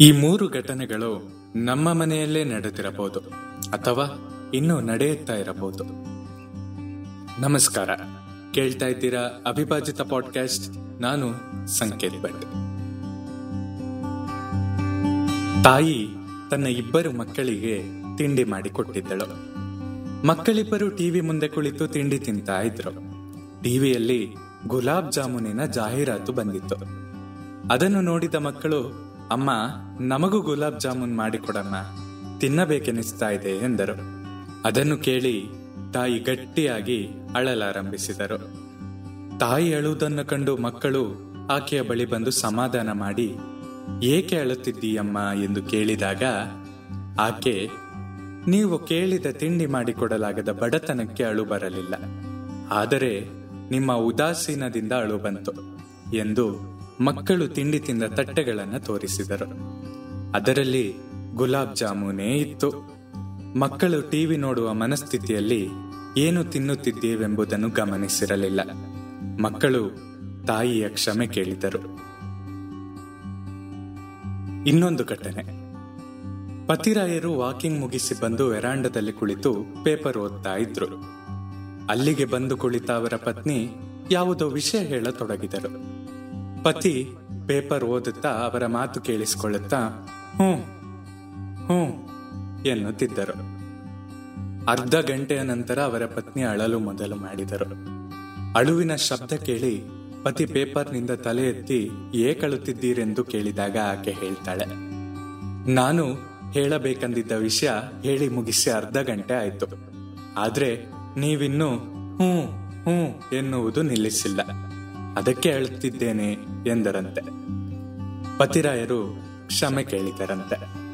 ಈ ಮೂರು ಘಟನೆಗಳು ನಮ್ಮ ಮನೆಯಲ್ಲೇ ನಡೆದಿರಬಹುದು ಅಥವಾ ಇನ್ನೂ ನಡೆಯುತ್ತಾ ಇರಬಹುದು. ನಮಸ್ಕಾರ. ಕೇಳ್ತಾ ಇದ್ದೀರಾ ಅವಿಭಾಜಿತ ಪಾಡ್ಕಾಸ್ಟ್ ನಾನು ಸಂಕೇತ್ ಭಟ್. ತಾಯಿ ತನ್ನ ಇಬ್ಬರು ಮಕ್ಕಳಿಗೆ ತಿಂಡಿ ಮಾಡಿ ಕೊಟ್ಟಿದ್ದಳು. ಮಕ್ಕಳಿಬ್ಬರು ಟಿವಿ ಮುಂದೆ ಕುಳಿತು ತಿಂಡಿ ತಿಂತಾ ಇದ್ರು. ಟಿವಿಯಲ್ಲಿ ಗುಲಾಬ್ ಜಾಮೂನಿನ ಜಾಹೀರಾತು ಬಂದಿತ್ತು. ಅದನ್ನು ನೋಡಿದ ಮಕ್ಕಳು ಅಮ್ಮ, ನಮಗೂ ಗುಲಾಬ್ ಜಾಮೂನ್ ಮಾಡಿಕೊಡಮ್ಮ. ತಿನ್ನಬೇಕೆನಿಸ್ತಾ ಇದೆ ಎಂದರು. ಅದನ್ನು ಕೇಳಿ ತಾಯಿ ಗಟ್ಟಿಯಾಗಿ ಅಳಲಾರಂಭಿಸಿದರು. ತಾಯಿ ಅಳುವುದನ್ನು ಕಂಡು ಮಕ್ಕಳು ಆಕೆಯ ಬಳಿ ಬಂದು ಸಮಾಧಾನ ಮಾಡಿ, ಏಕೆ ಅಳುತ್ತಿದ್ದೀಯಮ್ಮ? ಎಂದು ಕೇಳಿದಾಗ, ಆಕೆ, ನೀವು ಕೇಳಿದ ತಿಂಡಿ ಮಾಡಿಕೊಡಲಾಗದ ಬಡತನಕ್ಕೆ ಅಳು ಬರಲಿಲ್ಲ. ಆದರೆ ನಿಮ್ಮ ಉದಾಸೀನದಿಂದ ಅಳು ಬಂತು ಎಂದು ಮಕ್ಕಳು ತಿಂಡಿ ತಿಂದ ತಟ್ಟೆಗಳನ್ನು ತೋರಿಸಿದರು. ಅದರಲ್ಲಿ ಗುಲಾಬ್ ಜಾಮೂನೇ ಇತ್ತು. ಮಕ್ಕಳು ಟಿವಿ ನೋಡುವ ಮನಸ್ಥಿತಿಯಲ್ಲಿ ಏನು ತಿನ್ನುತ್ತಿದ್ದೇವೆಂಬುದನ್ನು ಗಮನಿಸಿರಲಿಲ್ಲ. ಮಕ್ಕಳು ತಾಯಿಯ ಕ್ಷಮೆ ಕೇಳಿದರು. ಇನ್ನೊಂದು ಘಟನೆ. ಪತಿರಾಯರು ವಾಕಿಂಗ್ ಮುಗಿಸಿ ಬಂದು ವೆರಾಂಡದಲ್ಲಿ ಕುಳಿತು ಪೇಪರ್ ಓದ್ತಾ ಇದ್ರು. ಅಲ್ಲಿಗೆ ಬಂದು ಕುಳಿತ ಅವರ ಪತ್ನಿ ಯಾವುದೋ ವಿಷಯ ಹೇಳತೊಡಗಿದರು. ಪತಿ ಪೇಪರ್ ಓದುತ್ತಾ ಅವರ ಮಾತು ಕೇಳಿಸಿಕೊಳ್ಳುತ್ತಾ, ಹ್ಞೂ ಹ್ಞೂ ಎನ್ನುತ್ತಿದ್ದರು. ಅರ್ಧ ಗಂಟೆಯ ನಂತರ ಅವರ ಪತ್ನಿ ಅಳಲು ಮೊದಲು ಮಾಡಿದರು. ಅಳುವಿನ ಶಬ್ದ ಕೇಳಿ ಪತಿ ಪೇಪರ್ನಿಂದ ತಲೆ ಎತ್ತಿ ಏಕಳುತ್ತಿದ್ದೀರೆಂದು ಕೇಳಿದಾಗ ಆಕೆ ಹೇಳ್ತಾಳೆ, ನಾನು ಹೇಳಬೇಕಂದಿದ್ದ ವಿಷಯ ಹೇಳಿ ಮುಗಿಸಿ ಅರ್ಧ ಗಂಟೆ ಆಯ್ತು. ಆದ್ರೆ ನೀವಿನ್ನೂ, ಹ್ಞೂ ಹ್ಞೂ ಎನ್ನುವುದು ನಿಲ್ಲಿಸಿಲ್ಲ. ಅದಕ್ಕೆ ಹೇಳುತ್ತಿದ್ದೇನೆ ಎಂದರಂತೆ. ಪತಿರಾಯರು ಕ್ಷಮೆ ಕೇಳಿದರಂತೆ.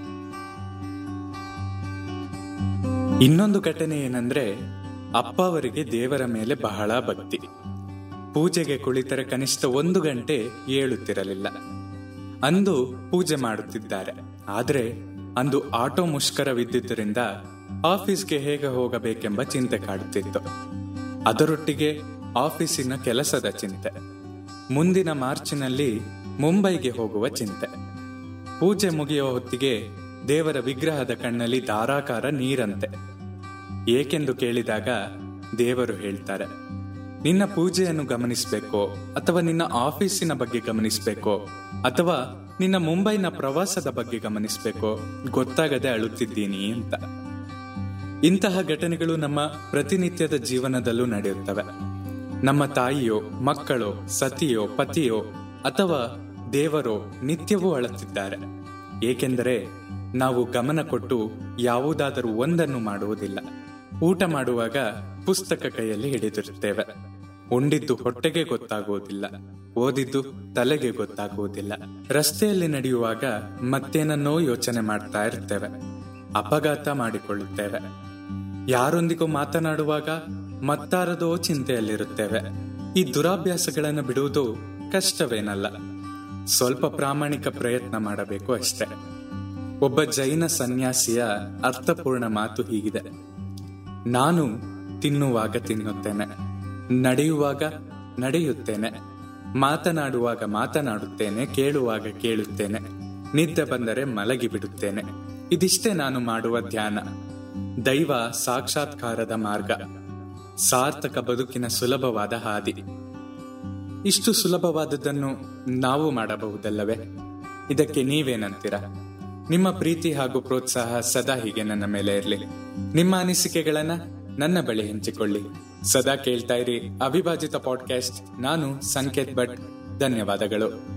ಇನ್ನೊಂದು ಘಟನೆ ಏನಂದ್ರೆ ಅಪ್ಪ ಅವರಿಗೆ ದೇವರ ಮೇಲೆ ಬಹಳ ಭಕ್ತಿ. ಪೂಜೆಗೆ ಕುಳಿತರೆ ಕನಿಷ್ಠ ಒಂದು ಗಂಟೆ ಏಳುತ್ತಿರಲಿಲ್ಲ. ಅಂದು ಪೂಜೆ ಮಾಡುತ್ತಿದ್ದಾರೆ. ಆದ್ರೆ, ಅಂದು ಆಟೋ ಮುಷ್ಕರವಿದ್ದುದರಿಂದ ಆಫೀಸ್ಗೆ ಹೇಗೆ ಹೋಗಬೇಕೆಂಬ ಚಿಂತೆ ಕಾಡುತ್ತಿತ್ತು ಅದರೊಟ್ಟಿಗೆ ಆಫೀಸಿನ ಕೆಲಸದ ಚಿಂತೆ. ಮುಂದಿನ ಮಾರ್ಚಿನಲ್ಲಿ ಮುಂಬೈಗೆ ಹೋಗುವ ಚಿಂತೆ. ಪೂಜೆ ಮುಗಿಯುವ ಹೊತ್ತಿಗೆ ದೇವರ ವಿಗ್ರಹದ ಕಣ್ಣಲ್ಲಿ ಧಾರಾಕಾರ ನೀರಂತೆ. ಏಕೆಂದು ಕೇಳಿದಾಗ ದೇವರು ಹೇಳ್ತಾರೆ, ನಿನ್ನ ಪೂಜೆಯನ್ನು ಗಮನಿಸಬೇಕೋ ಅಥವಾ ನಿನ್ನ ಆಫೀಸಿನ ಬಗ್ಗೆ ಗಮನಿಸಬೇಕೋ ಅಥವಾ ನಿನ್ನ ಮುಂಬೈನ ಪ್ರವಾಸದ ಬಗ್ಗೆ ಗಮನಿಸಬೇಕೋ ಗೊತ್ತಾಗದೆ ಅಳುತ್ತಿದ್ದೀನಿ ಅಂತ. ಇಂತಹ ಘಟನೆಗಳು ನಮ್ಮ ಪ್ರತಿನಿತ್ಯದ ಜೀವನದಲ್ಲೂ ನಡೆಯುತ್ತವೆ. ನಮ್ಮ ತಾಯಿಯೋ, ಮಕ್ಕಳೋ, ಸತಿಯೋ, ಪತಿಯೋ ಅಥವಾ ದೇವರೋ ನಿತ್ಯವೂ ಅಳುತ್ತಿದ್ದಾರೆ. ಏಕೆಂದರೆ ನಾವು ಗಮನ ಕೊಟ್ಟು ಯಾವುದಾದರೂ ಒಂದನ್ನು ಮಾಡುವುದಿಲ್ಲ. ಊಟ ಮಾಡುವಾಗ ಪುಸ್ತಕ ಕೈಯಲ್ಲಿ ಹಿಡಿದಿರುತ್ತೇವೆ. ಉಂಡಿದ್ದು ಹೊಟ್ಟೆಗೆ ಗೊತ್ತಾಗುವುದಿಲ್ಲ. ಓದಿದ್ದು ತಲೆಗೆ ಗೊತ್ತಾಗುವುದಿಲ್ಲ. ರಸ್ತೆಯಲ್ಲಿ ನಡೆಯುವಾಗ ಮತ್ತೇನನ್ನೋ ಯೋಚನೆ ಮಾಡ್ತಾ ಇರ್ತೇವೆ. ಅಪಘಾತ ಮಾಡಿಕೊಳ್ಳುತ್ತೇವೆ. ಯಾರೊಂದಿಗೂ ಮಾತನಾಡುವಾಗ ಮತ್ತಾರದೋ ಚಿಂತೆಯಲ್ಲಿರುತ್ತೇವೆ. ಈ ದುರಾಭ್ಯಾಸಗಳನ್ನು ಬಿಡುವುದು ಕಷ್ಟವೇನಲ್ಲ. ಸ್ವಲ್ಪ ಪ್ರಾಮಾಣಿಕ ಪ್ರಯತ್ನ ಮಾಡಬೇಕು ಅಷ್ಟೇ. ಒಬ್ಬ ಜೈನ ಸನ್ಯಾಸಿಯ ಅರ್ಥಪೂರ್ಣ ಮಾತು ಹೀಗಿದೆ. ನಾನು ತಿನ್ನುವಾಗ ತಿನ್ನುತ್ತೇನೆ, ನಡೆಯುವಾಗ ನಡೆಯುತ್ತೇನೆ, ಮಾತನಾಡುವಾಗ ಮಾತನಾಡುತ್ತೇನೆ, ಕೇಳುವಾಗ ಕೇಳುತ್ತೇನೆ, ನಿದ್ದೆ ಬಂದರೆ ಮಲಗಿ ಬಿಡುತ್ತೇನೆ. ಇದಿಷ್ಟೇ ನಾನು ಮಾಡುವ ಧ್ಯಾನ. ದೈವ ಸಾಕ್ಷಾತ್ಕಾರದ ಮಾರ್ಗ. ಸಾರ್ಥಕ ಬದುಕಿನ ಸುಲಭವಾದ ಹಾದಿ. ಇಷ್ಟು ಸುಲಭವಾದದ್ದನ್ನು ನಾವು ಮಾಡಬಹುದಲ್ಲವೇ? ಇದಕ್ಕೆ ನೀವೇನಂತೀರ? ನಿಮ್ಮ ಪ್ರೀತಿ ಹಾಗೂ ಪ್ರೋತ್ಸಾಹ ಸದಾ ಹೀಗೆ ನನ್ನ ಮೇಲೆ ಇರಲಿ. ನಿಮ್ಮ ಅನಿಸಿಕೆಗಳನ್ನ ನನ್ನ ಬಳಿ ಹಂಚಿಕೊಳ್ಳಿ. ಸದಾ ಕೇಳ್ತಾ ಇರಿ ಅವಿಭಾಜಿತ ಪಾಡ್ಕಾಸ್ಟ್ ನಾನು ಸಂಕೇತ್ ಭಟ್. ಧನ್ಯವಾದಗಳು.